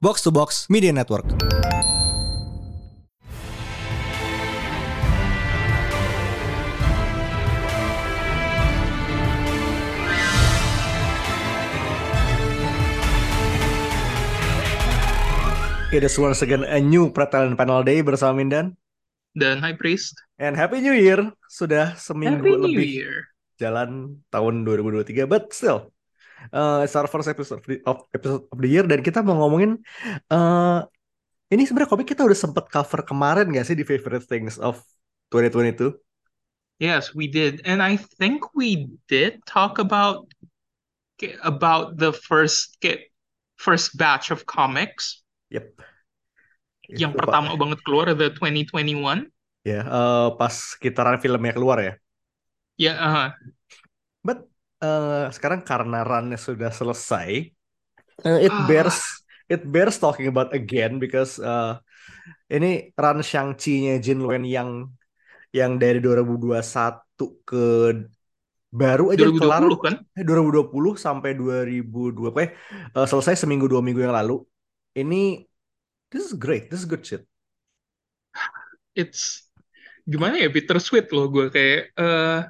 Box to Box Media Network. It is once again a new Pretalent Panel Day bersama Mindan. Dan High Priest. And Happy New Year. Sudah seminggu Happy New lebih Year. jalan tahun 2023. But still, uh, our first episode of the, of, episode of the year. Dan kita mau ngomongin, uh, ini sebenarnya komik kita udah sempet cover kemarin gak sih di Favorite Things of 2022? Yes, we did. And I think we did talk about about the first first batch of comics. Yep. Yang Itu, pertama Pak. banget keluar the 2021. Ya, uh, pas sekitaran filmnya keluar ya. Ya, uh, But uh, sekarang karena runnya sudah selesai, uh, it Ah. bears it bears talking about again because uh, ini run Shang-Chi-nya Jin Luen yang yang dari 2021 ke baru aja 2020 kelar kan? eh, 2020 sampai 2020 eh, uh, selesai seminggu dua minggu yang lalu. Ini this is great, this is good shit. It's gimana ya bittersweet loh gue kayak eh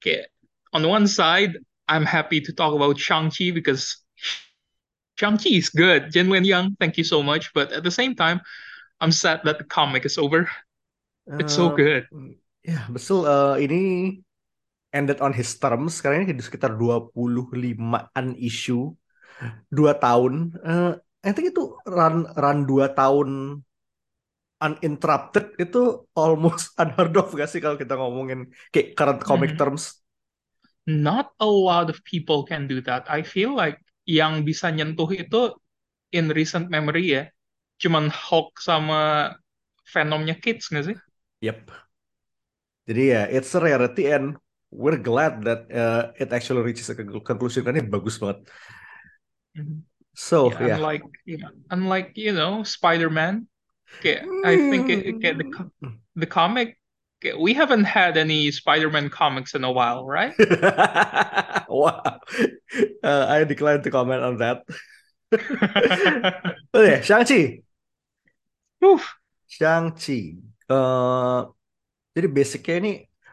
kayak on one side I'm happy to talk about Shang-Chi because Shang-Chi is good. Jin Wen Yang, thank you so much. But at the same time, I'm sad that the comic is over. It's so Uh, good. Ya, betul. uh, ini ended on his terms. Sekarang ini di sekitar 25-an issue. Dua tahun. Uh, I think itu run run dua tahun uninterrupted itu almost unheard of gak sih kalau kita ngomongin kayak current comic Mhm. terms. Not a lot of people can do that. I feel like yang bisa nyentuh itu in recent memory ya, cuman Hulk sama Venomnya Kids nggak sih? Yep. Jadi ya, it's a rarity and we're glad that uh, it actually reaches a conclusion karena ini bagus banget. Mhm. So, Yeah, yeah. unlike yeah, unlike you know Spider-Man, kayak I think it, kayak the co- the comic, we haven't had any Spider-Man comics in a while, right? wow. Uh, I decline to comment on that. Oke, Shang-Chi. Oof. Shang-Chi. Eh, jadi basicnya ini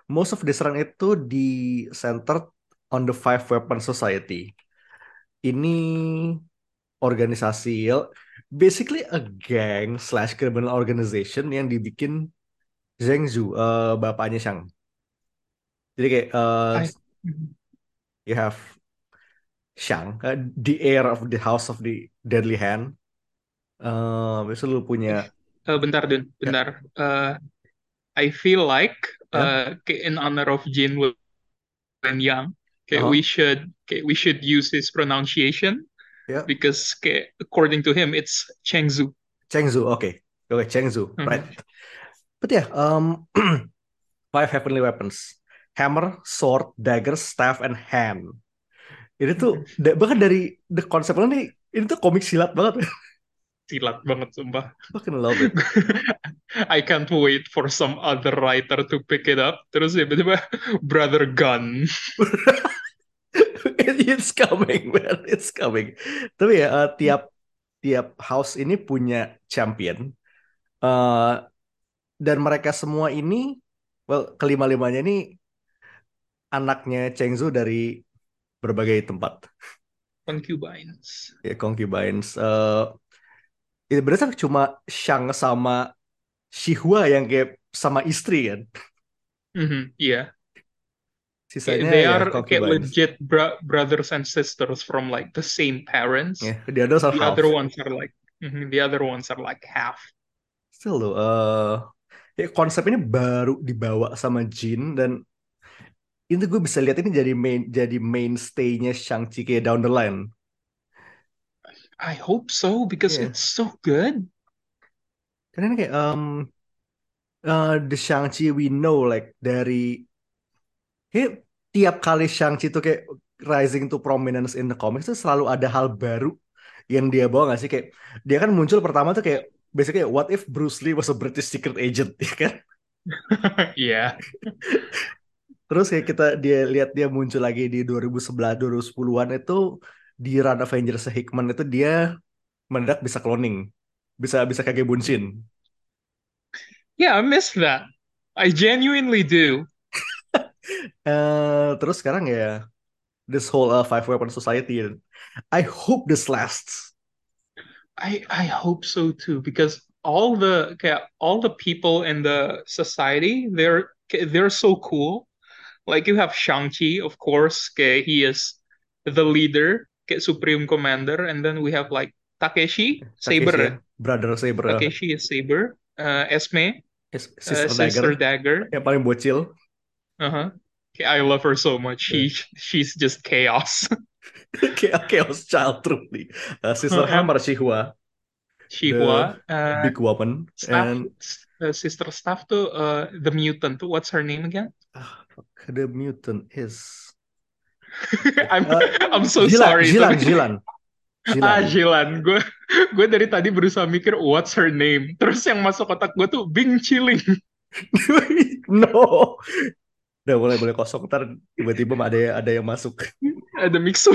most of this run itu di centered on the Five Weapon Society. Ini organisasi, basically a gang slash criminal organization yang dibikin Zheng Zhu, eh, bapaknya Shang. Jadi kayak I- Mhm. you have Shang, uh, the heir of the House of the Deadly Hand. Uh, besok lu punya Eh, bentar, Dun, Ya. bentar. Eh, I feel like Ya. eh, kayak in honor of Jin Wen Yang, kayak Uh-huh. we should kayak we should use his pronunciation Ya. because kayak according to him it's Chengzu. Cheng Zhu, oke, oke Cheng Zhu, Mhm. right? But yeah, um, five heavenly weapons: hammer, sword, dagger, staff, and hand. Ini tuh da- bahkan dari the konsepnya ini ini tuh komik silat banget. Silat banget sumpah. Fucking love it. I can't wait for some other writer to pick it up. Terus tiba-tiba Brother Gun. It's coming, man. It's coming. Tapi ya uh, tiap tiap house ini punya champion. Uh, dan mereka semua ini, well, kelima-limanya ini anaknya Cheng Zhu dari berbagai tempat. Concubines. Ya, concubines. Uh, itu berarti cuma Shang sama Shihua yang kayak sama istri kan. Mhm, Iya. Sisanya They ya are kayak legit bro- brothers and sisters from like the same parents. Ya, the others are The half. other ones are like mhm, the other ones are like half. Still eh ya konsep ini baru dibawa sama Jin dan itu gue bisa lihat ini jadi main jadi mainstay-nya Shang-Chi kayak down the line. I hope so because Yeah. it's so good. Karena ini kayak um, uh, the Shang-Chi we know like dari kayak tiap kali Shang-Chi itu kayak rising to prominence in the comics itu selalu ada hal baru yang dia bawa gak sih kayak dia kan muncul pertama tuh kayak basically what if Bruce Lee was a British secret agent ya kan Yeah. terus kayak kita dia lihat dia muncul lagi di 2011 2010-an itu di run Avengers Hickman itu dia mendadak bisa cloning, bisa bisa kayak Bunshin. Yeah, I miss that. I genuinely do. Eh, terus sekarang ya this whole uh, five weapon society. I hope this lasts. I I hope so too because all the all the people in the society they're they're so cool. Like you have Shang-Chi, of course, he is the leader, supreme commander, and then we have like Takeshi, Saber. brother Saber, uh, Takeshi is Saber. Uh, Esme, is- uh, Sister Sister Dagger, Dagger. yang paling bocil. Uh-huh. Okay, I love her so much. She she's just chaos. Kayak Chaos Child truly. Uh, Sister. Hammer Shihua, Shihua, uh, big weapon, staff, and uh, Sister Staff tuh uh, the mutant. What's her name again? ah, the mutant is I'm Uh, I'm so Jilan, sorry. Jilan, tapi- Jilan, Ah, Jilan. Jilan. Gue gue dari tadi berusaha mikir what's her name. Terus yang masuk otak gue tuh Bing Chilling. no. Udah mulai boleh kosong ntar tiba-tiba ada ada yang masuk. Ada Mixu.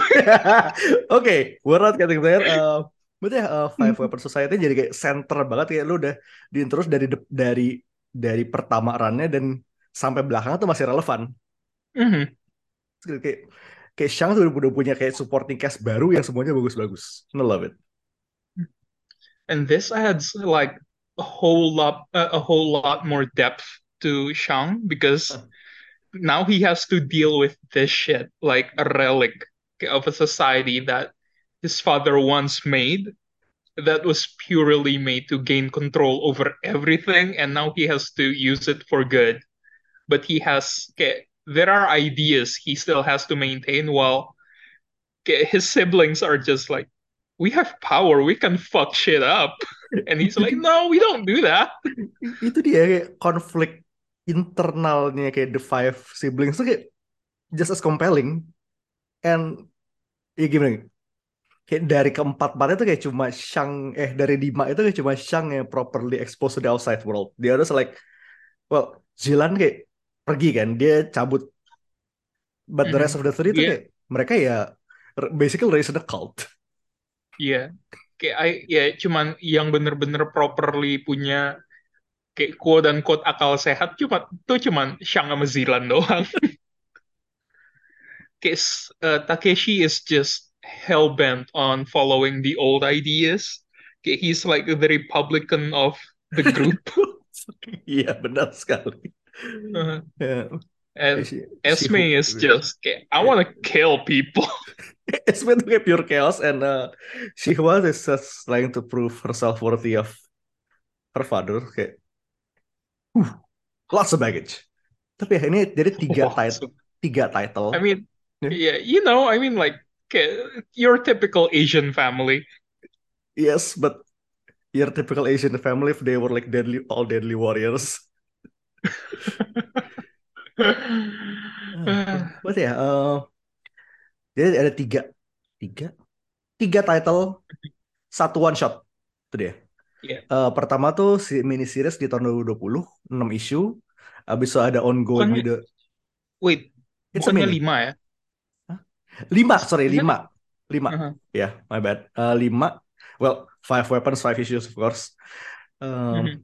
Oke, we're not getting there. Uh, berarti uh, Five Hmm. Weapon Society jadi kayak center banget kayak lu udah di terus dari dari dari pertama runnya dan sampai belakang tuh masih relevan. Mhm. Terus kayak kayak Shang tuh udah punya kayak supporting cast baru yang semuanya bagus-bagus. I love it. And this adds like a whole lot uh, a whole lot more depth to Shang because now he has to deal with this shit like a relic of a society that his father once made that was purely made to gain control over everything and now he has to use it for good. But he has okay, there are ideas he still has to maintain while his siblings are just like we have power we can fuck shit up. And he's like no we don't do that. Itu dia konflik internalnya kayak the five siblings tuh kayak just as compelling. And ya gimana? Kayak dari keempat empatnya tuh kayak cuma Shang eh dari lima itu kayak cuma Shang yang properly exposed to the outside world. The others like well Zilan kayak pergi kan dia cabut. But the rest of the three tuh Iya. kayak mereka ya basically raised a cult. Iya, kayak I- ya cuman yang bener-bener properly punya kayak quote dan quote akal sehat cuma tuh cuman Shang sama Zilan doang. kayak uh, Takeshi is just hell bent on following the old ideas. Kayak he's like the Republican of the group. Iya benar sekali. Uh, Ya, and si- Esme si- is just kayak I wanna kill people. Esme tuh kayak pure chaos and uh, Shihwa is just trying to prove herself worthy of her father kayak uh, lots of baggage. Tapi ya ini jadi tiga Wow, title, tiga title. I mean, Yeah. yeah, you know, I mean, like, your typical Asian family. Yes, but your typical Asian family if they were like deadly all deadly warriors. Ah, What ya? Uh, jadi ada tiga, tiga, tiga title, satu one shot. Itu dia. Iya. Eh, pertama tuh si mini series di tahun 2020, 6 issue. Habis itu ada ongoing Bukannya- juga. Wait, It's bukannya mini. lima ya? Lima, sorry, Is it? lima. Lima. Uh-huh. Ya, my bad. Eh, lima. Well, five weapons, five issues, of course. Um, Mhm.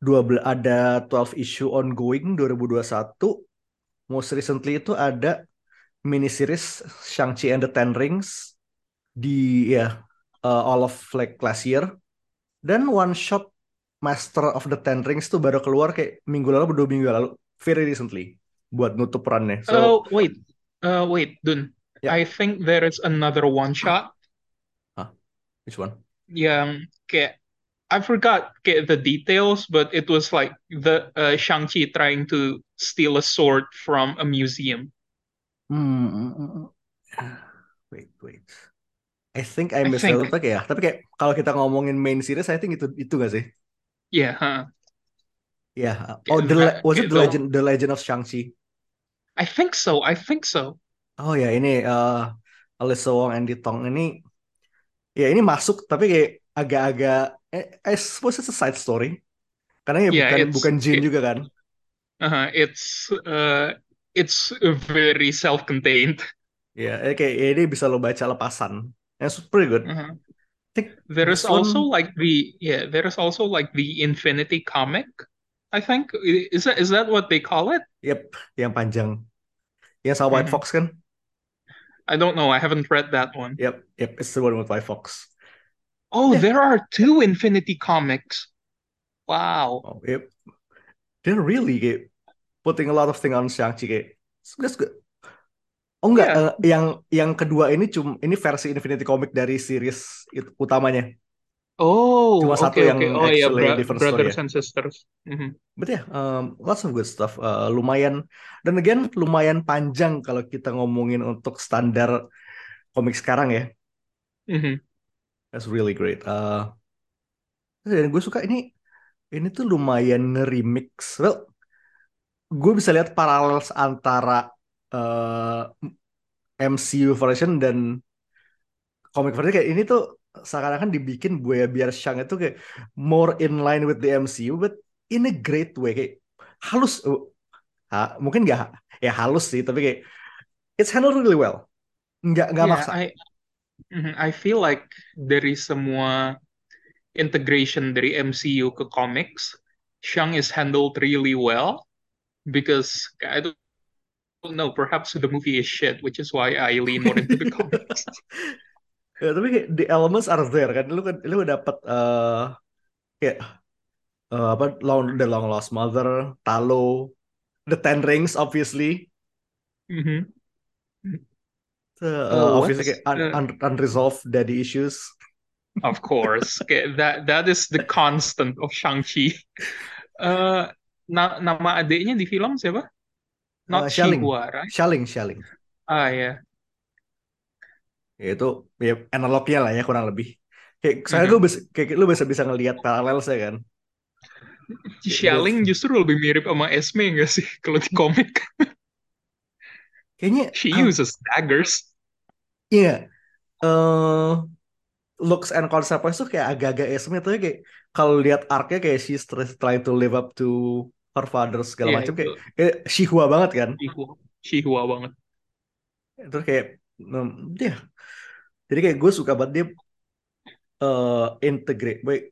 dua bel- ada 12 issue ongoing 2021. Most recently itu ada mini series Shang-Chi and the Ten Rings di ya uh, all of like last year. Dan one shot Master of the Ten Rings tuh baru keluar kayak minggu lalu, dua minggu lalu, very recently buat nutup runnya. So Oh, wait. Uh, wait, Dun. Yeah. I think there is another one shot which one? yang kayak I forgot kayak the details, but it was like the uh, Shang-Chi trying to steal a sword from a museum. Hmm, mm, mm, mm. Wait, wait. I think I I missed think. that kayak ya. Tapi kayak kalau kita ngomongin main series, I think itu itu gak sih? Yeah, huh? Ya. Kayak Oh, the was it the Legend the Legend of Shang-Chi? I think so. I think so. Oh ya, ini eh Alyssa Wong Andy Tong ini ya ini masuk tapi kayak agak-agak eh, I suppose it's a side story. Karena ya Yeah, bukan it's- bukan Jin it- juga kan. Uh-huh. It's uh, it's very self-contained. Ya, eh, kayak ini bisa lo baca lepasan. It's pretty good. Uh-huh. Think There is also one, like the yeah, there is also like the Infinity comic. I think is that is that what they call it? yep, yang panjang. Yang sama White Mhm. Fox kan? I don't know. I haven't read that one. Yep, yep, it's the one with White Fox. Oh, Yeah. there are two Infinity comics. Wow. Oh, yep. They're really putting a lot of thing on Shang-Chi kayak that's good. Oh enggak, Yeah. eh, yang yang kedua ini cuma ini versi Infinity Comic dari series itu, utamanya. Oh, Cuma satu okay, yang okay. Oh yeah, actually bro- different story brothers ya. and sisters. Mhm. But yeah, um, lots of good stuff. Uh, lumayan dan again lumayan panjang kalau kita ngomongin untuk standar komik sekarang ya. Mhm. That's really great. Uh, dan gue suka ini ini tuh lumayan remix. Well, gue bisa lihat parallels antara uh, MCU version dan komik version kayak ini tuh seakan-akan dibikin gue biar Shang itu kayak more in line with the MCU, but in a great way kayak halus. uh, ha- mungkin nggak ya halus sih, tapi kayak it's handled really well. Nggak nggak Yeah, maksa. I mhm, I feel like dari semua integration dari MCU ke comics, Shang is handled really well because I know, perhaps the movie is shit, which is why I lean more into the comics. Ya, tapi kayak the elements are there kan. Lu kan lu dapat eh kayak eh, apa long the long lost mother, Talo, the Ten Rings obviously. Mhm. Uh, Uh, obviously kayak un- uh, un- unresolved daddy issues. of course, Okay, that that is the constant of Shang-Chi. Eh, na- nama adiknya di film siapa? Uh, Not Shelling, Shihua, right? Shelling, Shelling. Ah ya. Ya, itu ya analognya lah ya kurang lebih. Kayak saya Mhm. lu bisa kayak lu bisa bisa ngelihat paralel saya kan. The- Xialing justru lebih mirip sama Esme nggak sih kalau di komik? kayaknya She ah, uses daggers. iya eh looks and concept tuh kayak agak-agak esme tuh kayak kalau lihat arc-nya kayak she's try- trying to live up to her father segala Iya macam kayak kayak Shihua banget kan. Shihua, Shihua banget. Terus kayak um, dia jadi kayak gue suka banget dia eh integrate baik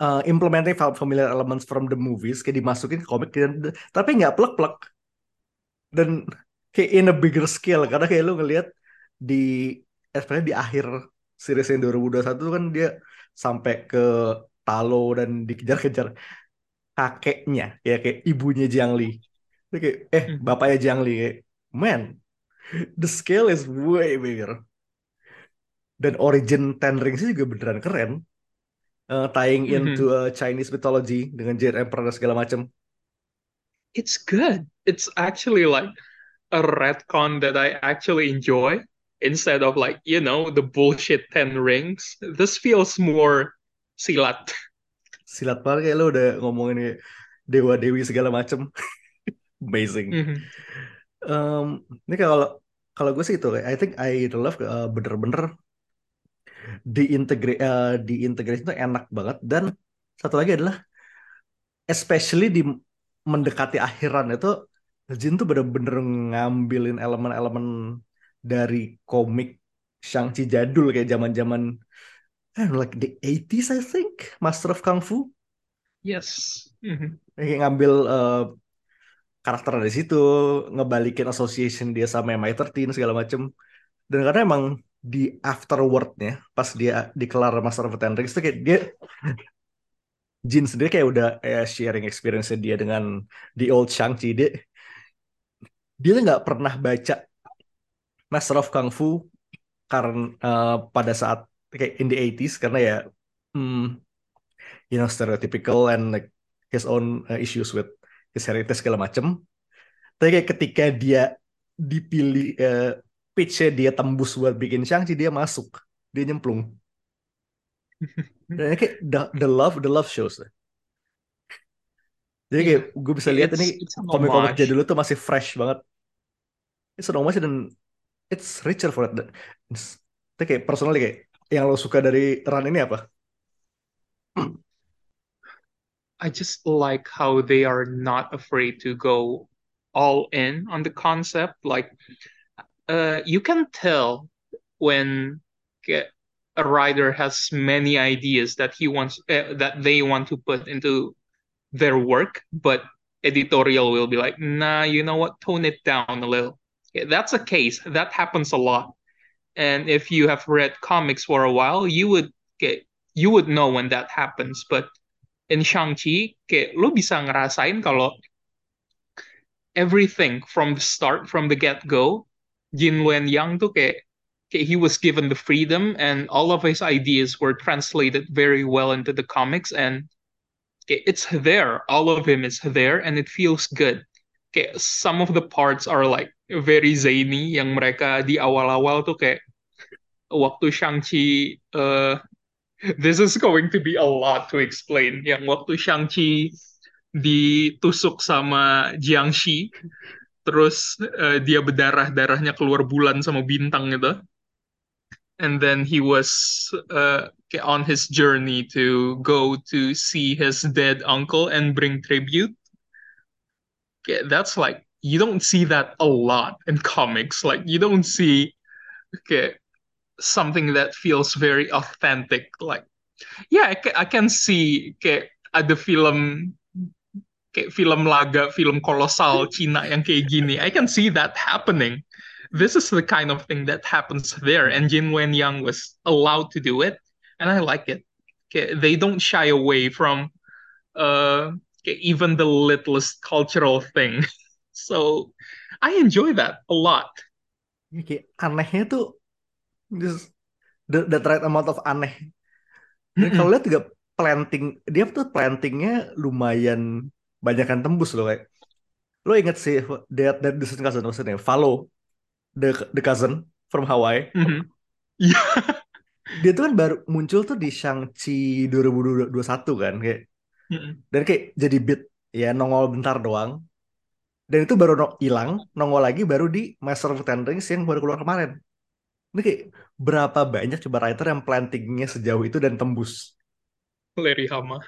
eh, implementing fam- familiar elements from the movies kayak dimasukin ke komik dan tapi nggak plek-plek. Dan kayak in a bigger scale karena kayak lu ngelihat di especially di akhir series yang 2021 tuh kan dia sampai ke Talo dan dikejar-kejar kakeknya ya kayak ibunya Jiang Li Dia kayak eh Mhm. bapaknya Jiang Li kayak man the scale is way bigger dan origin Ten Rings juga beneran keren Eh, tying into Mhm. uh, Chinese mythology dengan Jade Emperor dan segala macam It's good. It's actually like a retcon that I actually enjoy instead of like, you know, the bullshit Ten Rings. This feels more silat. Silat banget kayak lu udah ngomongin kayak dewa-dewi segala macam amazing. Mhm. Em, ini kalau kalau gue sih itu kayak I think I love uh, bener-bener diintegrate uh, diintegrasi itu enak banget. Dan satu lagi adalah especially di mendekati akhiran itu Jin tuh bener-bener ngambilin elemen-elemen dari komik Shang-Chi jadul kayak zaman-zaman know, like the 80s I think Master of Kung Fu Yes. Mhm. kayak ngambil uh, karakter dari situ ngebalikin association dia sama MI13 segala macem dan karena emang di afterwordnya pas dia dikelar Master of Ten Rings itu kayak dia Jin sendiri kayak udah eh, sharing experience dia dengan the old Shang-Chi dia dia nggak pernah baca Master of Kung Fu karena eh, pada saat kayak in the 80s karena ya hmm, you know stereotypical and like his own uh, issues with his heritage segala macem. Tapi kayak ketika dia dipilih eh, pitch-nya dia tembus buat bikin Shang-Chi dia masuk. Dia nyemplung. Dan kayak the, the love the love shows. Jadi kayak Yeah. gue bisa lihat ini komik-komik homage. jadul itu masih fresh banget. It's an homage dan it's richer for it itu kayak personally kayak yang lo suka dari run ini apa I just like how they are not afraid to go all in on the concept. Like uh, you can tell when a writer has many ideas that he wants uh, that they want to put into their work, but editorial will be like, nah, you know what, tone it down a little. That's a case. That happens a lot. And if you have read comics for a while, you would get you would know when that happens. But in Shang-Chi, kayak lo bisa ngerasain kalau everything from the start, from the get-go, Jin Wen Yang tuh kayak, kayak he was given the freedom and all of his ideas were translated very well into the comics and it's there. All of him is there and it feels good. Kayak some of the parts are like very zany yang mereka di awal-awal tuh kayak waktu Shang-Chi uh, this is going to be a lot to explain. Yang waktu Shang-Chi ditusuk sama Jiangxi, terus uh, dia berdarah, darahnya keluar bulan sama bintang gitu. And then he was uh, on his journey to go to see his dead uncle and bring tribute. Okay, that's like you don't see that a lot in comics. Like you don't see okay something that feels very authentic. Like, yeah, I can, I can see kayak ada film kayak film laga, film kolosal Cina yang kayak gini. I can see that happening. This is the kind of thing that happens there, and Jin Wen Yang was allowed to do it, and I like it. Okay, they don't shy away from uh, even the littlest cultural thing. so I enjoy that a lot. Kayak anehnya tuh just the, the right amount of aneh. Dan kalau lihat juga planting, dia tuh plantingnya lumayan banyak kan tembus loh kayak. Lo inget sih Dead Dead Distant Cousin maksudnya Follow the the cousin from Hawaii. Mm -hmm. Yeah. dia tuh kan baru muncul tuh di Shang-Chi 2021 kan kayak. Mm -hmm. Dan kayak jadi beat ya nongol bentar doang. Dan itu baru hilang, no, nongol lagi baru di Master of Ten Rings yang baru keluar kemarin. Ini kayak berapa banyak coba writer yang plantingnya sejauh itu dan tembus? Larry Hama.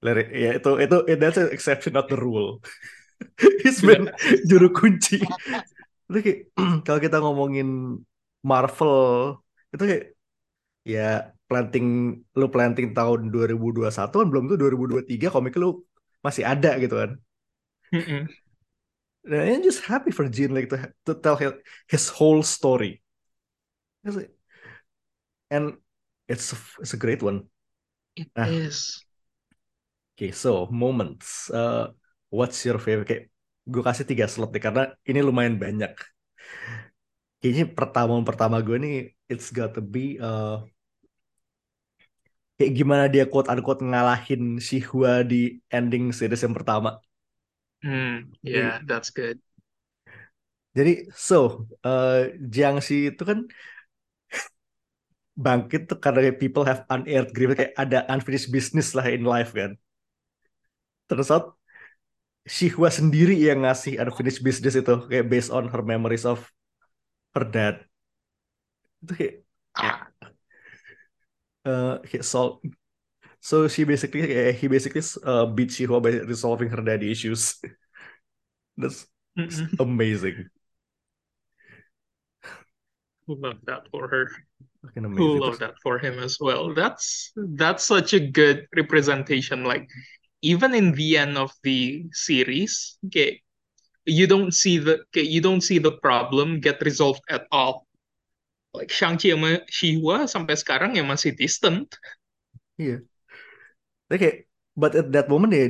Larry, ya itu itu that's an exception not the rule. He's been juru kunci. Itu kayak kalau kita ngomongin Marvel itu kayak ya planting lu planting tahun 2021 kan belum tuh 2023 komik lu masih ada gitu kan. Mm -mm. And I'm just happy for Gene like to, to tell his whole story and it's a, it's a great one. It nah. is. Okay, so moments. Uh, what's your favorite? Kayak gue kasih tiga slot deh karena ini lumayan banyak. Kayaknya pertama pertama gue nih it's got to be uh, kayak gimana dia quote unquote ngalahin si Hua di ending series yang pertama. Hmm, yeah, jadi, that's good. Jadi so uh, Jiang Si itu kan bangkit tuh karena people have unearthed grief kayak ada unfinished business lah in life kan terus out Shihua sendiri yang ngasih unfinished business itu kayak based on her memories of her dad itu kayak ah. uh, kayak so so she basically kayak he basically uh, beat Shihua by resolving her daddy issues that's amazing love that for her Fucking amazing. love that for him as well. That's that's such a good representation. Like even in the end of the series, okay, you don't see the okay, you don't see the problem get resolved at all. Like Shang-Chi sama Shihua sampai sekarang ya masih distant. Iya. Yeah. Okay, but at that moment ya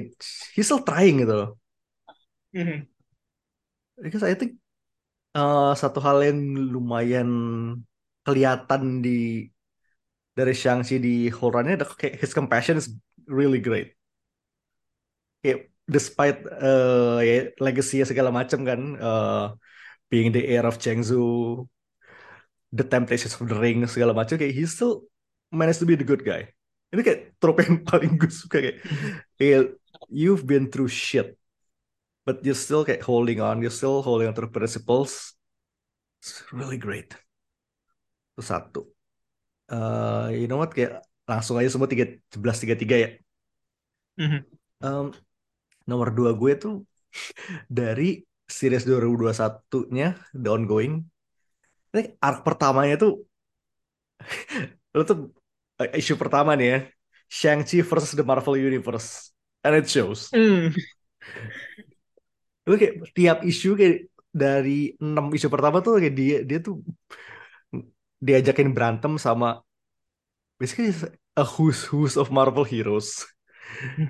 he's still trying gitu Mm -hmm. Because I think uh, satu hal yang lumayan kelihatan di dari Shang-Chi di whole run kayak his compassion is really great. Kayak despite uh, ya, legacy segala macam kan uh, being the heir of Chengzu, the temptations of the ring segala macam kayak he still managed to be the good guy. Ini kayak trope yang paling gue suka kayak, kayak you've been through shit but you're still kayak holding on, you're still holding on to the principles. It's really great. Itu satu. Uh, you know what kayak langsung aja semua tiga sebelas tiga tiga ya. Mm-hmm. Um, nomor dua gue tuh dari series 2021-nya The Ongoing Ini arc pertamanya tuh lu tuh isu pertama nih ya. Shang-Chi versus the Marvel Universe. And it shows. Hmm. Lu kayak tiap isu kayak dari enam isu pertama tuh kayak dia dia tuh diajakin berantem sama basically a who's who's of Marvel heroes.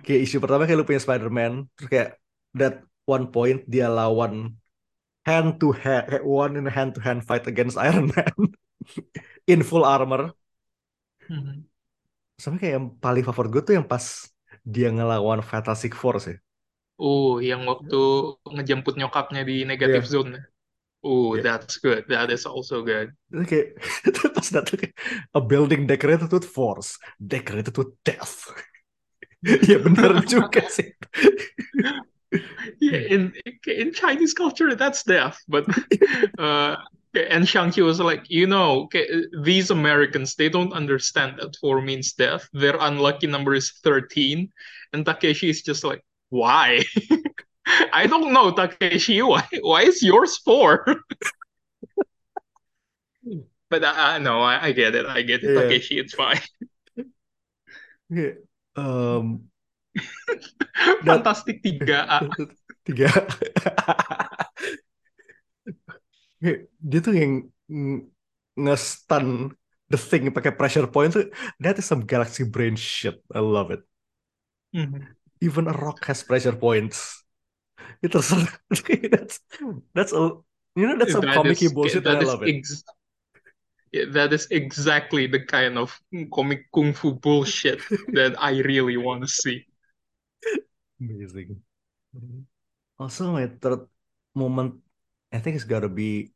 Kayak isu pertama kayak lu punya Spider-Man, terus kayak that one point dia lawan hand to hand, kayak one in hand to hand fight against Iron Man in full armor. Mhm. Sampai kayak yang paling favorit gue tuh yang pas dia ngelawan Fantastic Four sih. Oh, yang waktu ngejemput nyokapnya di negative Iya. zone. Oh, Iya. that's good. That is also good. Terus kayak pas datang a building decorated with force, decorated with death. Iya bener juga sih. Yeah, in in Chinese culture, that's death. But uh, and Shang-Chi was like, you know, okay, these Americans, they don't understand that four means death. Their unlucky number is 13. And Takeshi is just like, why? I don't know, Takeshi. Why why is yours four? But uh, no, I, I get it. I get it, Iya. Takeshi. It's fine. Kayak, um, Fantastic tiga. tiga. Dia tuh yang ng- nge-stun the thing pakai pressure point tuh that is some galaxy brain shit. I love it. Mhm. Even a rock has pressure points. Itu that's that's a you know that's some That comic bullshit that I love it. yeah, that is exactly the kind of comic kung fu bullshit that I really want to see. Amazing. Also my third moment I think it's gotta be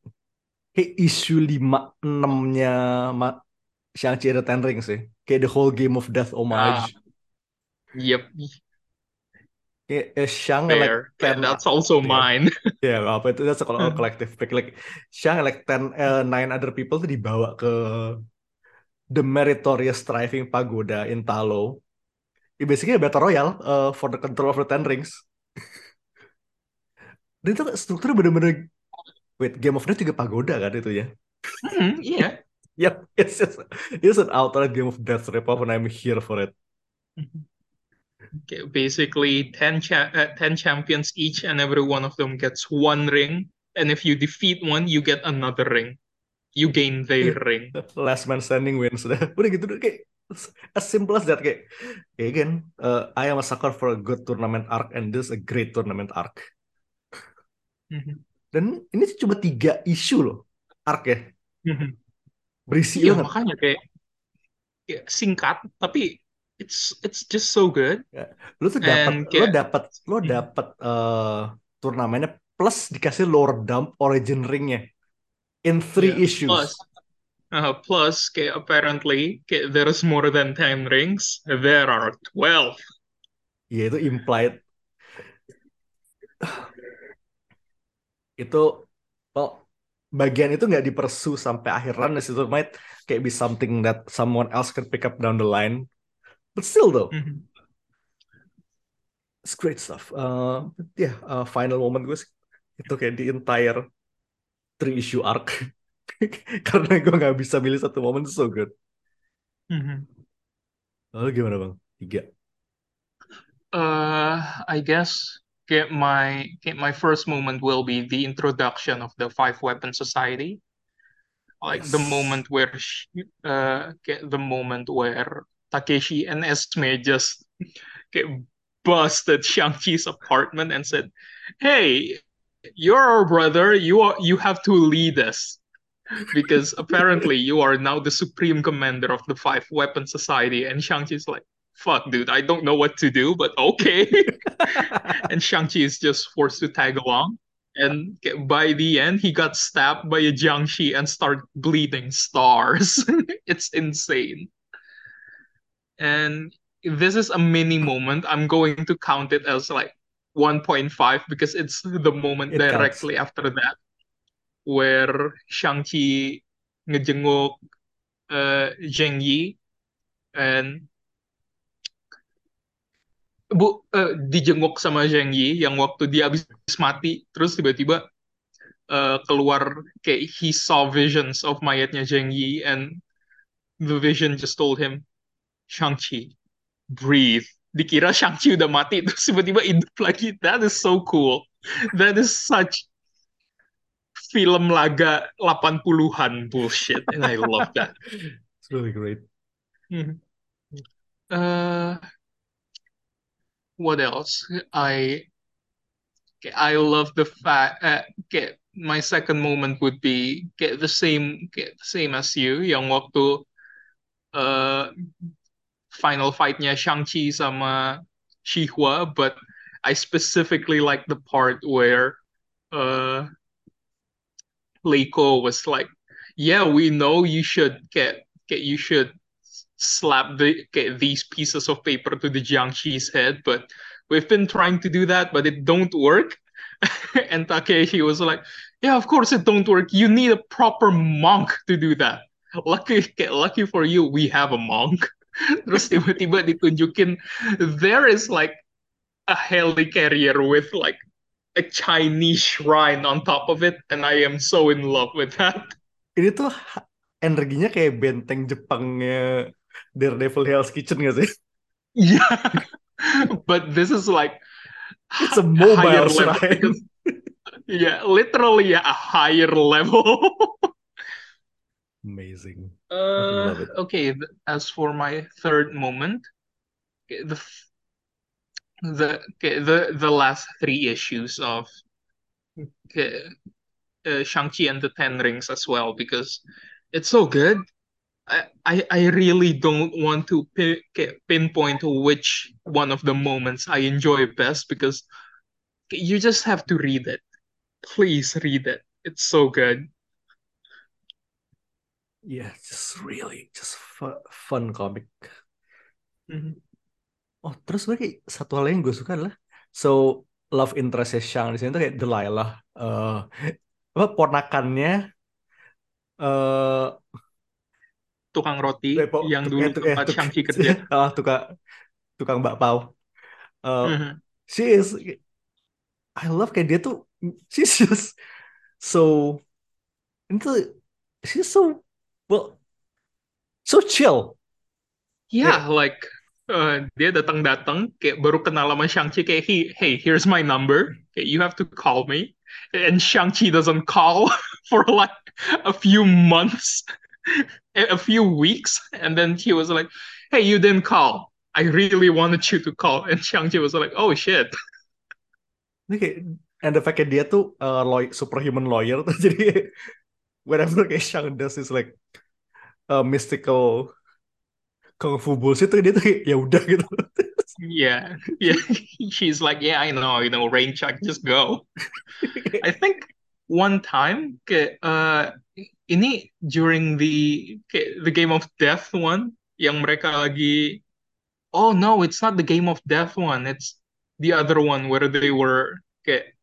kayak isu lima enamnya ma Shang-Chi and the Ten Rings sih. Kayak the whole Game of Death Ah, homage. yep, Kayak eh, Shang like fair. Yeah, ten that's also yeah. mine. Ya apa itu that's a col- collective pick like Shang like ten eh, nine other people tuh dibawa ke the meritorious striving pagoda in Talo. Ya basically a battle royale uh, for the control of the Ten Rings. Dan itu strukturnya bener-bener wait Game of Death juga pagoda kan itu ya? Mhm, yeah. Yep, it's just it's an outright Game of Death ripoff and I'm here for it. Mhm. Okay, basically 10 cha uh, 10 champions each and every one of them gets one ring and if you defeat one you get another ring. You gain their ring. Last man standing wins. Udah, udah gitu udah kayak as simple as that kayak, kayak again, uh, I am a sucker for a good tournament arc and this is a great tournament arc. Mhm. Dan ini cuma tiga isu loh arc ya. Mhm. Berisi Iya, banget. makanya kayak ya, singkat tapi it's it's just so good Ya, Lu tuh dapat and lo kayak dapat lo dapat uh, turnamennya plus dikasih lore dump origin ringnya in three yeah, issues. plus uh, plus kayak apparently kayak there is more than 10 rings there are 12 Ya itu implied itu well, bagian itu nggak dipersu sampai akhir run di situ might kayak be something that someone else can pick up down the line. But still though. Mhm. it's great stuff. Uh, yeah uh, final moment gue sih, itu kayak the entire three issue arc. Karena gue nggak bisa milih satu momen so good. Mhm. lalu gimana bang? Tiga. Uh, I guess my my first moment will be the introduction of the Five Weapon Society like the moment where sh uh the moment where Takeshi and Esme just busted Shang-Chi's apartment and said, "Hey, you're our brother. You are you have to lead us." Because apparently you are now the supreme commander of the Five Weapon Society, and Shang-Chi's like, "Fuck, dude, I don't know what to do, but okay." and Shang-Chi is just forced to tag along. And by the end, he got stabbed by a Jiangxi and started bleeding stars. it's insane. And this is a mini moment. I'm going to count it as like 1.5 because it's the moment it counts directly after that where Shang-Chi ngejenguk uh, Zheng Yi and Bu, eh, dijenguk sama Zheng Yi yang waktu dia habis mati, terus tiba-tiba uh, keluar kayak he saw visions of mayatnya Zheng Yi and the vision just told him Shang-Chi breathe dikira Shang-Chi udah mati terus tiba-tiba hidup lagi that is so cool that is such film laga 80-an bullshit and I love that It's really great. Mhm. Uh, what else? I I love the fact. Uh, get my second moment would be get the same get the same as you. Yang waktu uh final fightnya Shang-Chi sama Shihua, but I specifically like the part where uh Leiko was like, "Yeah, we know you should get get you should slap the these pieces of paper to the Jiangxi's head, but we've been trying to do that, but it don't work." and Takeshi was like, "Yeah, of course it don't work. You need a proper monk to do that. Lucky, lucky for you, we have a monk." Terus tiba-tiba ditunjukin there is like a helicarrier with like a Chinese shrine on top of it, and I am so in love with that. Ini tuh energinya kayak benteng Jepangnya Daredevil Hell's Kitchen gak sih? Yeah, but this is like It's a mobile level shrine. yeah, literally a higher level. Amazing. Uh, love it. okay, as for my third moment, okay, the the okay, the the last three issues of okay, uh, Shang-Chi and the Ten Rings as well because it's so good. I I, really don't want to pinpoint which one of the moments I enjoy best because you just have to read it. Please read it. It's so good. Yeah, just really just fu- fun comic. Mhm. Oh, terus gue kayak satu hal yang gue suka adalah so love interestnya Shang di sini tuh kayak Delilah eh apa ponakannya eh Tukang roti Repo- yang tuk- dulu eh, eh, tempat tuk- Shang-Chi kerja. ah, tukang tukang bakpao. Eh, Mhm. she is I love kayak dia tuh she's just so itu she's so well so chill. Yeah, like uh, dia datang-datang kayak baru kenal sama Shang-Chi kayak he, hey, here's my number. Okay, you have to call me. And Shang-Chi doesn't call for like a few months, a a few weeks, and then he was like, "Hey, you didn't call. I really wanted you to call." And Shang-Chi was like, "Oh shit." Kayak and the fact that dia tuh uh, law- superhuman lawyer tuh jadi whatever kayak Shang does is like uh, mystical kung fu bullshit tuh dia tuh ya udah gitu. Yeah, yeah. She's like, "Yeah, I know, you know, rain check, just go." I think one time uh ini during the the Game of Death one yang mereka lagi oh no it's not the Game of Death one it's the other one where they were kayak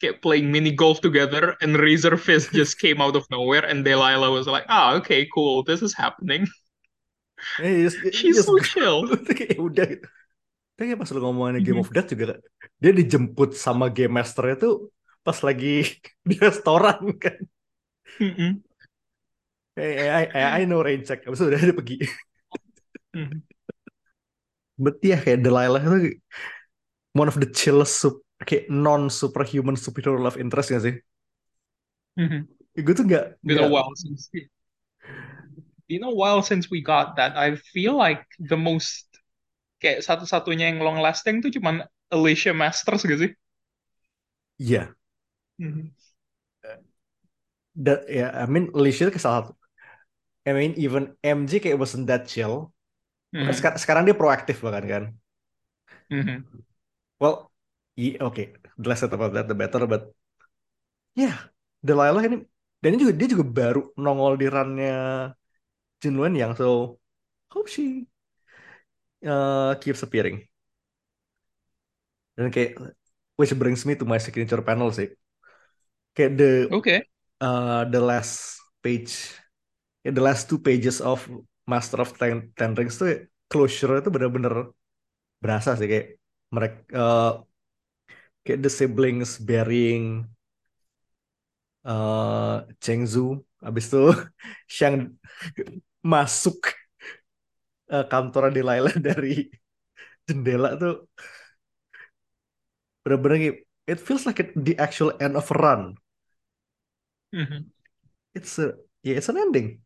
kayak playing mini golf together and Razor Fist just came out of nowhere and Delilah was like ah okay cool this is happening Eh, just, she's just so chill udah gitu. Pas lu ngomongin Game Mhm. of Death juga dia dijemput sama Game Master itu pas lagi di restoran kan. Eh, I, I, I know rain check. Abis itu udah dia pergi. Mhm. But yeah, kayak Delilah itu one of the chillest sup, kayak non superhuman superhero love interest gak sih? Mhm. Gue tuh gak, been a while since been a while since we got that. I feel like the most kayak satu-satunya yang long lasting tuh cuman Alicia Masters gak sih? Iya. Mhm. Da- ya, I mean, Alicia itu salah satu. I mean, even MJ kayak wasn't that chill. Bahkan Mhm. seka- sekarang dia proaktif bahkan kan. Mhm. Well, i- oke, the less said about that, the better. But yeah, Delilah ini, dan ini juga dia juga baru nongol di runnya Jin Wen yang so hope she uh, keeps appearing. Dan kayak, which brings me to my signature panel sih. Kayak the Okay. Uh, the last page, ya, the last two pages of Master of Ten, Ten Rings tuh closure itu bener-bener berasa sih kayak mereka uh, kayak the siblings burying eh Chengzu habis itu Shang masuk eh, kantor Delilah dari jendela tuh. Bener-bener it feels like the actual end of run Mhm. it's a yeah it's an ending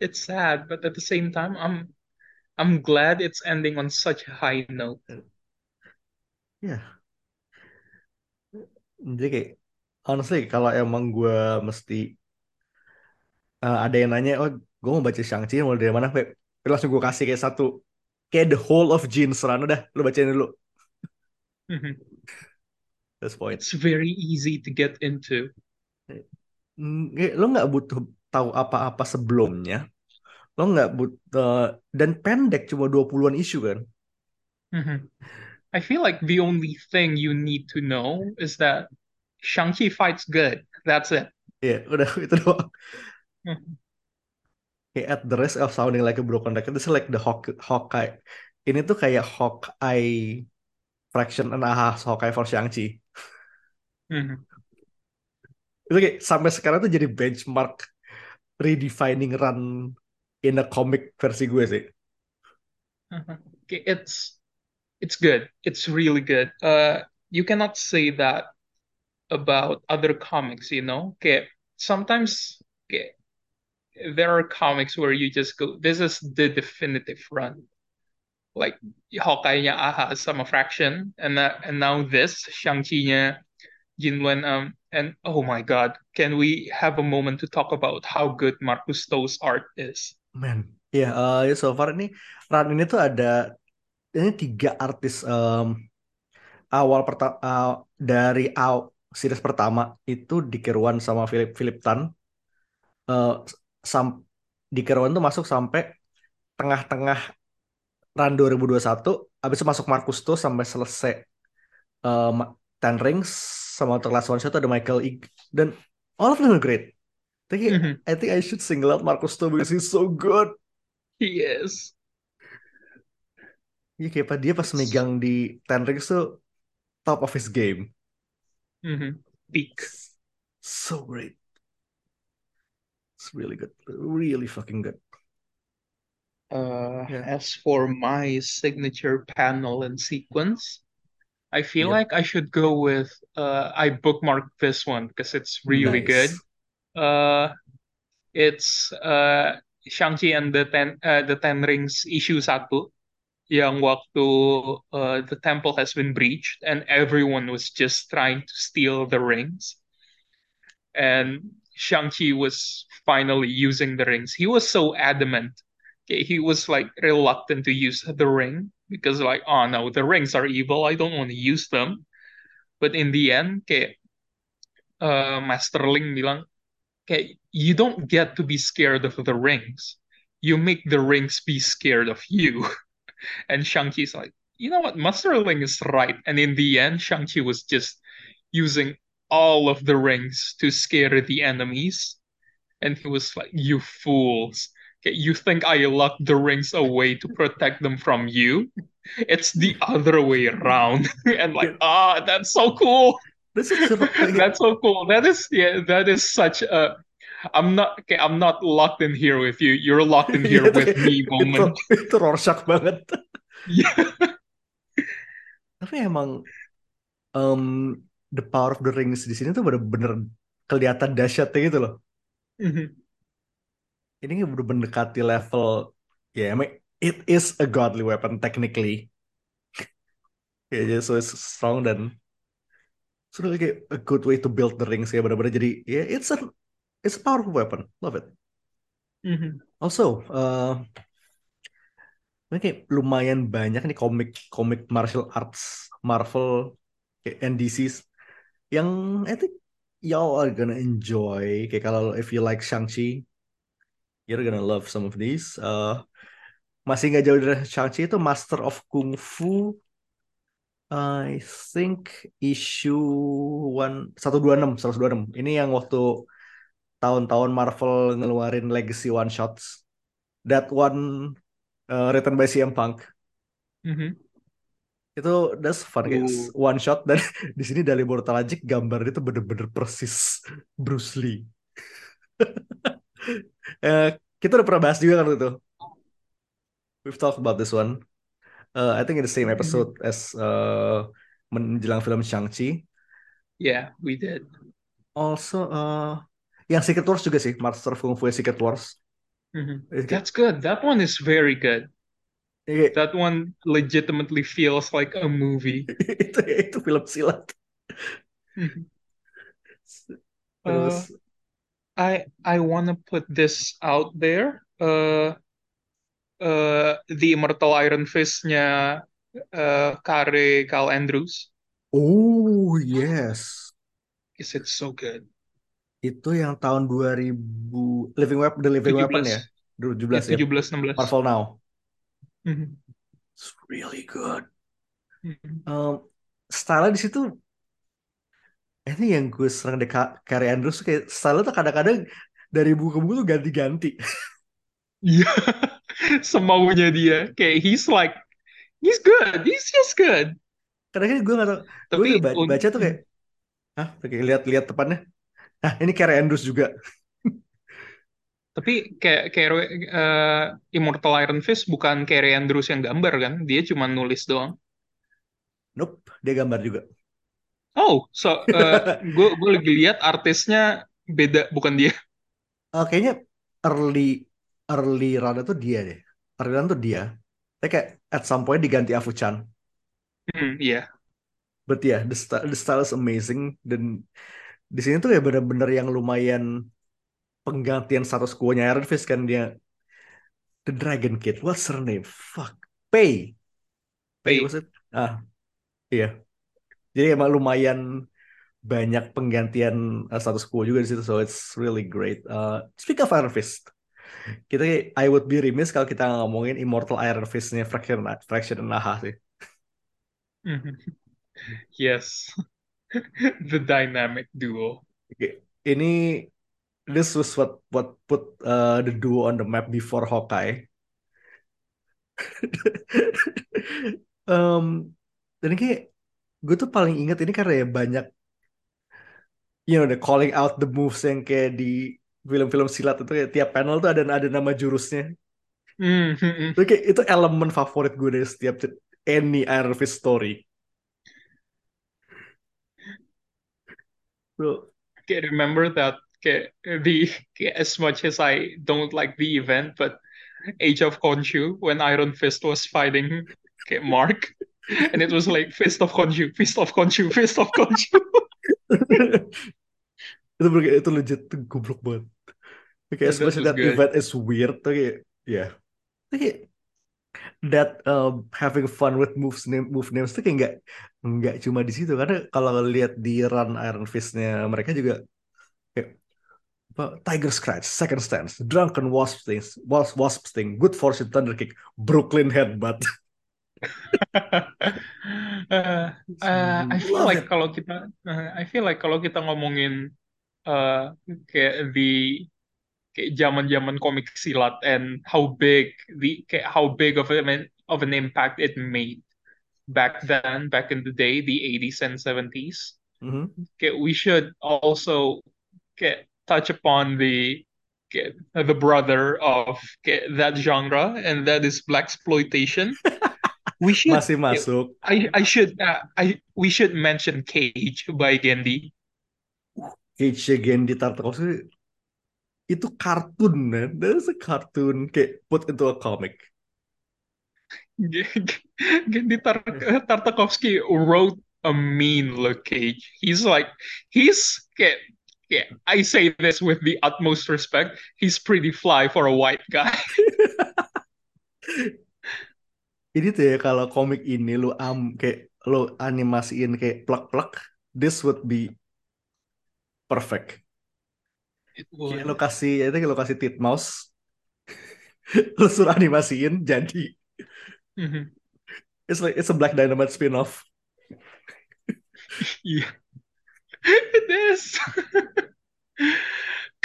It's sad, but at the same time, I'm I'm glad it's ending on such a high note. ya jadi kayak honestly kalau emang gue mesti eh, ada yang nanya oh gue mau baca Shang-Chi mau dari mana? Terus langsung gue kasih kayak satu kayak the whole of Jeans Run udah lu bacain dulu Mhm. That's point It's very easy to get into. Mm, eh, lo nggak butuh tahu apa-apa sebelumnya lo nggak butuh dan pendek cuma 20-an isu kan Mhm. I feel like the only thing you need to know is that Shang-Chi fights good. That's it. ya udah itu doang Mhm. kayak at the risk of sounding like a broken record this is like the Hawk Hawkeye ini tuh kayak Hawkeye fraction and a half Hawkeye for Shang-Chi Mhm. itu kayak sampai sekarang tuh jadi benchmark redefining run in a comic versi gue sih Uh-huh. Okay, It's it's good. It's really good. Uh, you cannot say that about other comics, you know? Okay, sometimes okay, there are comics where you just go, this is the definitive run. Like Hawkeye-nya Aha sama Fraction, and uh, and now this Shang-Chi-nya Jinwen um and oh my God, can we have a moment to talk about how good Marcus Stowe's art is? man ya eh, so far ini run ini tuh ada ini tiga artis em, awal pertama dari aw, series pertama itu Dick Irwan sama Philip Philip Tan Eh, sam Dick Irwan tuh masuk sampai tengah-tengah run 2021 habis masuk Marcus tuh sampai selesai Ma- Ten Rings sama untuk Last One Shot ada Michael Ig dan all of them are great tapi Mhm. I think I should single out Marcus tuh because he's so good He is. Iya kayak dia pas megang di Ten Rings tuh top of his game Mhm. Peak. so great it's really good really fucking good Uh, Yeah. as for my signature panel and sequence, I feel Yep. like I should go with uh, I bookmarked this one because it's really Nice. good. Uh, it's uh, Shang-Chi and the Ten uh, the Ten Rings issue satu yang waktu uh, the temple has been breached and everyone was just trying to steal the rings and Shang-Chi was finally using the rings. He was so adamant. Okay, He was like reluctant to use the ring because like, oh no, the rings are evil. I don't want to use them. But in the end, kayak uh, Master Ling bilang, kayak you don't get to be scared of the rings. You make the rings be scared of you. And Shang-Chi's like, you know what, Master Ling is right. And in the end, Shang-Chi was just using all of the rings to scare the enemies. And he was like, you fools. You think I locked the rings away to protect them from you? It's the other way around. and like, ah, that's so cool. That's such a- That's so cool. That is yeah, that is such a I'm not okay, I'm not locked in here with you. You're locked in here with itu- me itu, moment. itu Rorschach banget Yeah. tapi emang em, the power of the rings di sini tuh bener-bener kelihatan dahsyatnya gitu loh Mhm. Ini bener mendekati level ya emang it is a godly weapon technically. Ya jadi so it's strong dan sudah kayak a good way to build the rings ya bener-bener jadi ya it's a it's a powerful weapon. Love it. Mhm. also eh ini kayak lumayan banyak nih komik komik martial arts Marvel kayak NDCs yang I think y'all are gonna enjoy. Kayak kalau if you like Shang-Chi you're gonna love some of these Eh, masih nggak jauh dari Shang-Chi itu Master of Kung Fu I think issue one 126 126 ini yang waktu tahun-tahun Marvel ngeluarin legacy one shots that one uh, written by CM Punk Mhm. Itu that's fun Ooh. one shot dan di sini dari Mortalagic gambar itu bener-bener persis Bruce Lee. Eh, kita udah pernah bahas juga kan itu. We've talked about this one. Uh, I think in the same episode as uh, menjelang film Shang-Chi. Yeah, we did. Also, uh, yang Secret Wars juga sih, Master of Kung Fu Secret Wars. It's good. That's good. That one is very good. Kayak- That one legitimately feels like a movie. itu itu film silat. Mhm. Terus I I want to put this out there. Uh, uh, the Immortal Iron Fist-nya uh, Kare Carl Andrews. oh yes. Is it so good? Itu yang tahun 2000 Living Weapon The Living Weapon ya. 17 17 ya. 17 16. Marvel Now. Mhm. It's really good. Mhm. Um, style di situ ini yang gue serang di Carrie Andrews kayak style tuh kadang-kadang dari buku ke buku tuh ganti-ganti. Iya, semaunya dia. Kayak he's like, he's good, he's just good. Kadang-kadang gue gak tau, gue Tapi kayak ba- un- baca tuh kayak, ah, kayak lihat-lihat depannya. Ah, ini Carrie Andrews juga. Tapi kayak kayak uh, Immortal Iron Fist bukan Carrie Andrews yang gambar kan? Dia cuma nulis doang. Nope, dia gambar juga. Oh, so uh, gue gue lagi lihat artisnya beda, bukan dia. Eh, kayaknya early early run itu dia deh. Early run tuh dia. Tapi kayak at some point diganti Afu-chan. Hmm, iya. But yeah, the style, the style is amazing dan di sini tuh ya bener-bener yang lumayan penggantian status quo-nya Iron Fist kan dia The Dragon Kid. What's her name? Fuck. Pay. Pay Pay. was it? Ah, iya. Jadi emang lumayan banyak penggantian uh, status quo juga di situ, so it's really great. Uh, speak of Iron Fist, kita I would be remiss kalau kita ngomongin Immortal Iron Fist-nya Fraction Fraction Naha sih. Yes. The dynamic duo. Oke, Ini this was what what put uh, the duo on the map before Hawkeye. um, dan ini kayak gue tuh paling inget ini karena ya banyak you know the calling out the moves yang kayak di film-film silat itu kayak tiap panel tuh ada ada nama jurusnya. Mhm. Itu kayak itu elemen favorit gue dari setiap any Iron Fist story. So, Okay, remember that okay, the okay, as much as I don't like the event, but Age of Khonshu when Iron Fist was fighting okay, Mark, and it was like Fist of Khonshu, Fist of Khonshu, Fist of Khonshu. itu itu legit goblok banget. Okay, as That good. event is weird, okay, yeah. Okay, that um, having fun with moves name move names tuh kayak nggak nggak cuma di situ karena kalau lihat di run Iron Fist-nya mereka juga kayak apa, Tiger Scratch, Second Stance, Drunken Wasp Sting, Wasp, Wasp Sting, Good Fortune Thunder Kick, Brooklyn Headbutt. Uh, uh, I feel like kalau kita, uh, I feel like kalau kita ngomongin uh, kayak the kayak zaman-zaman komik silat and how big the kayak how big of an of an impact it made back then, back in the day, the 80s and 70s. Mhm. Okay, we should also get touch upon the get the brother of get that genre, and that is black exploitation. We should. Masih masuk. I I should. Uh, I we should mention Cage by Gendy. Cage di Tartakovsky itu kartun man. That is a cartoon kayak put into a comic. Gendy Tar Tartakovsky wrote a mean look Cage. He's like he's get. Yeah, I say this with the utmost respect. He's pretty fly for a white guy. Ini tuh ya kalau komik ini lu am kayak lu animasiin kayak plak-plak, this would be perfect. It Kayak lu kasih ya itu kayak lu kasih Titmouse, lu suruh animasiin jadi. Mhm. It's like it's a Black Dynamite spin-off. Yeah, it is.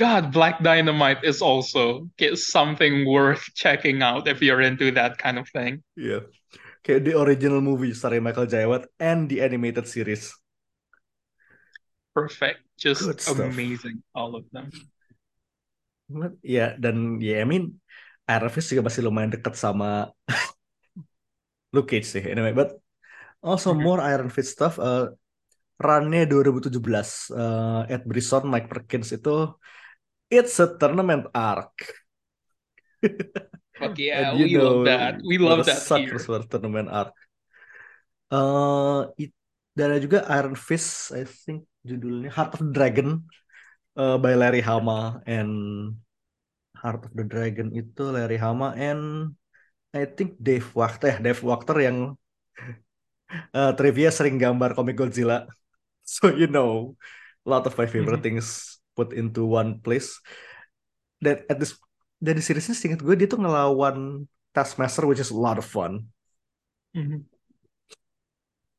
God, Black Dynamite is also something worth checking out if you're into that kind of thing. Iya. kayak the original movie starring Michael Jai White and the animated series. Perfect. Just amazing. All of them. Ya dan ya I mean Iron Fist juga masih lumayan dekat sama Luke Cage sih anyway but also Mhm. more Iron Fist stuff uh, runnya 2017 uh, Ed Brisson Mike Perkins itu it's a tournament arc Fuck yeah, and you we love know that. We love that here. for tournament arc uh, it, dan ada juga Iron Fist I think judulnya Heart of the Dragon uh, by Larry Hama and Heart of the Dragon itu Larry Hama and I think Dave Wachter ya Dave Wachter yang uh, trivia sering gambar komik Godzilla so you know a lot of my favorite Mhm. things put into one place. Dan at this dari seriesnya seingat gue dia tuh ngelawan Taskmaster which is a lot of fun. Mhm.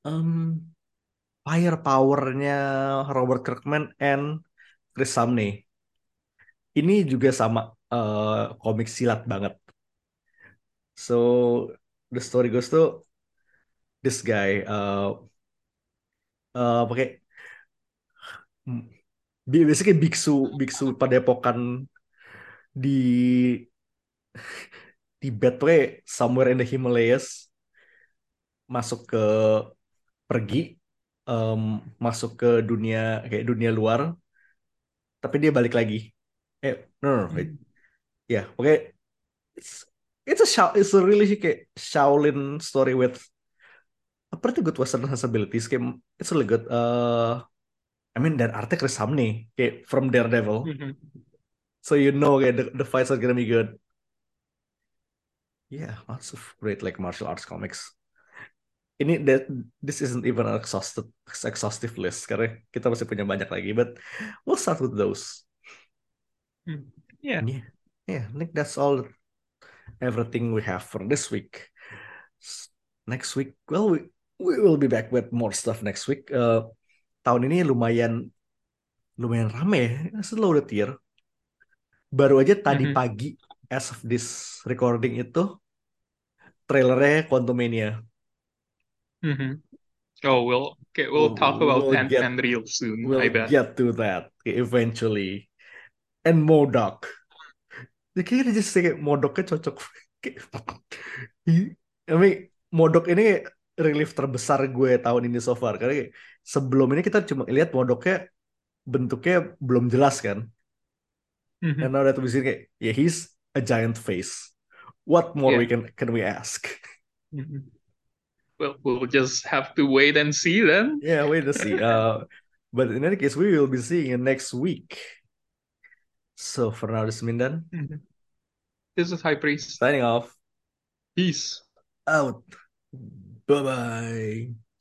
um, firepowernya Robert Kirkman and Chris Samney. Ini juga sama uh, komik silat banget. So the story goes to this guy uh, uh, pakai hmm, bi- basically biksu biksu padepokan di Tibet we somewhere in the Himalayas masuk ke pergi em, masuk ke dunia kayak dunia luar tapi dia balik lagi eh no no, no wait. Mhm. ya oke it's it's a Shao- it's a really kayak Shaolin story with a pretty good Western sensibilities kayak it's really good uh I mean artnya Chris Samney kayak from Daredevil. Mhm. so you know kayak the, the fights are gonna be good. Yeah lots of great like martial arts comics. Ini that this isn't even an exhausted exhaustive list karena kita masih punya banyak lagi but we'll start with those. Mhm. Yeah. yeah. Yeah I think that's all everything we have for this week. Next week well we we will be back with more stuff next week. Uh, tahun ini lumayan lumayan rame ya it's loaded year baru aja tadi Mhm. pagi as of this recording itu trailernya Quantumania Mhm. Oh, we'll okay, we'll We'll- talk about we'll get- Ant-Man real soon, We'll I bet. get to that eventually. And Modok. Ya, kayaknya just kayak Modoknya cocok. I mean, Modok ini relief terbesar gue tahun ini so far. Karena sebelum ini kita cuma lihat Modoknya bentuknya belum jelas kan. Mhm. And now that we see kayak, yeah, he's a giant face. What more Yeah. we can can we ask? Mhm. Well, we'll just have to wait and see then. Yeah, wait to see. Uh, but in any case, we will be seeing you next week. So for now, this is Mindan Mhm. This is High Priest. signing off. Peace. Out. Bye bye.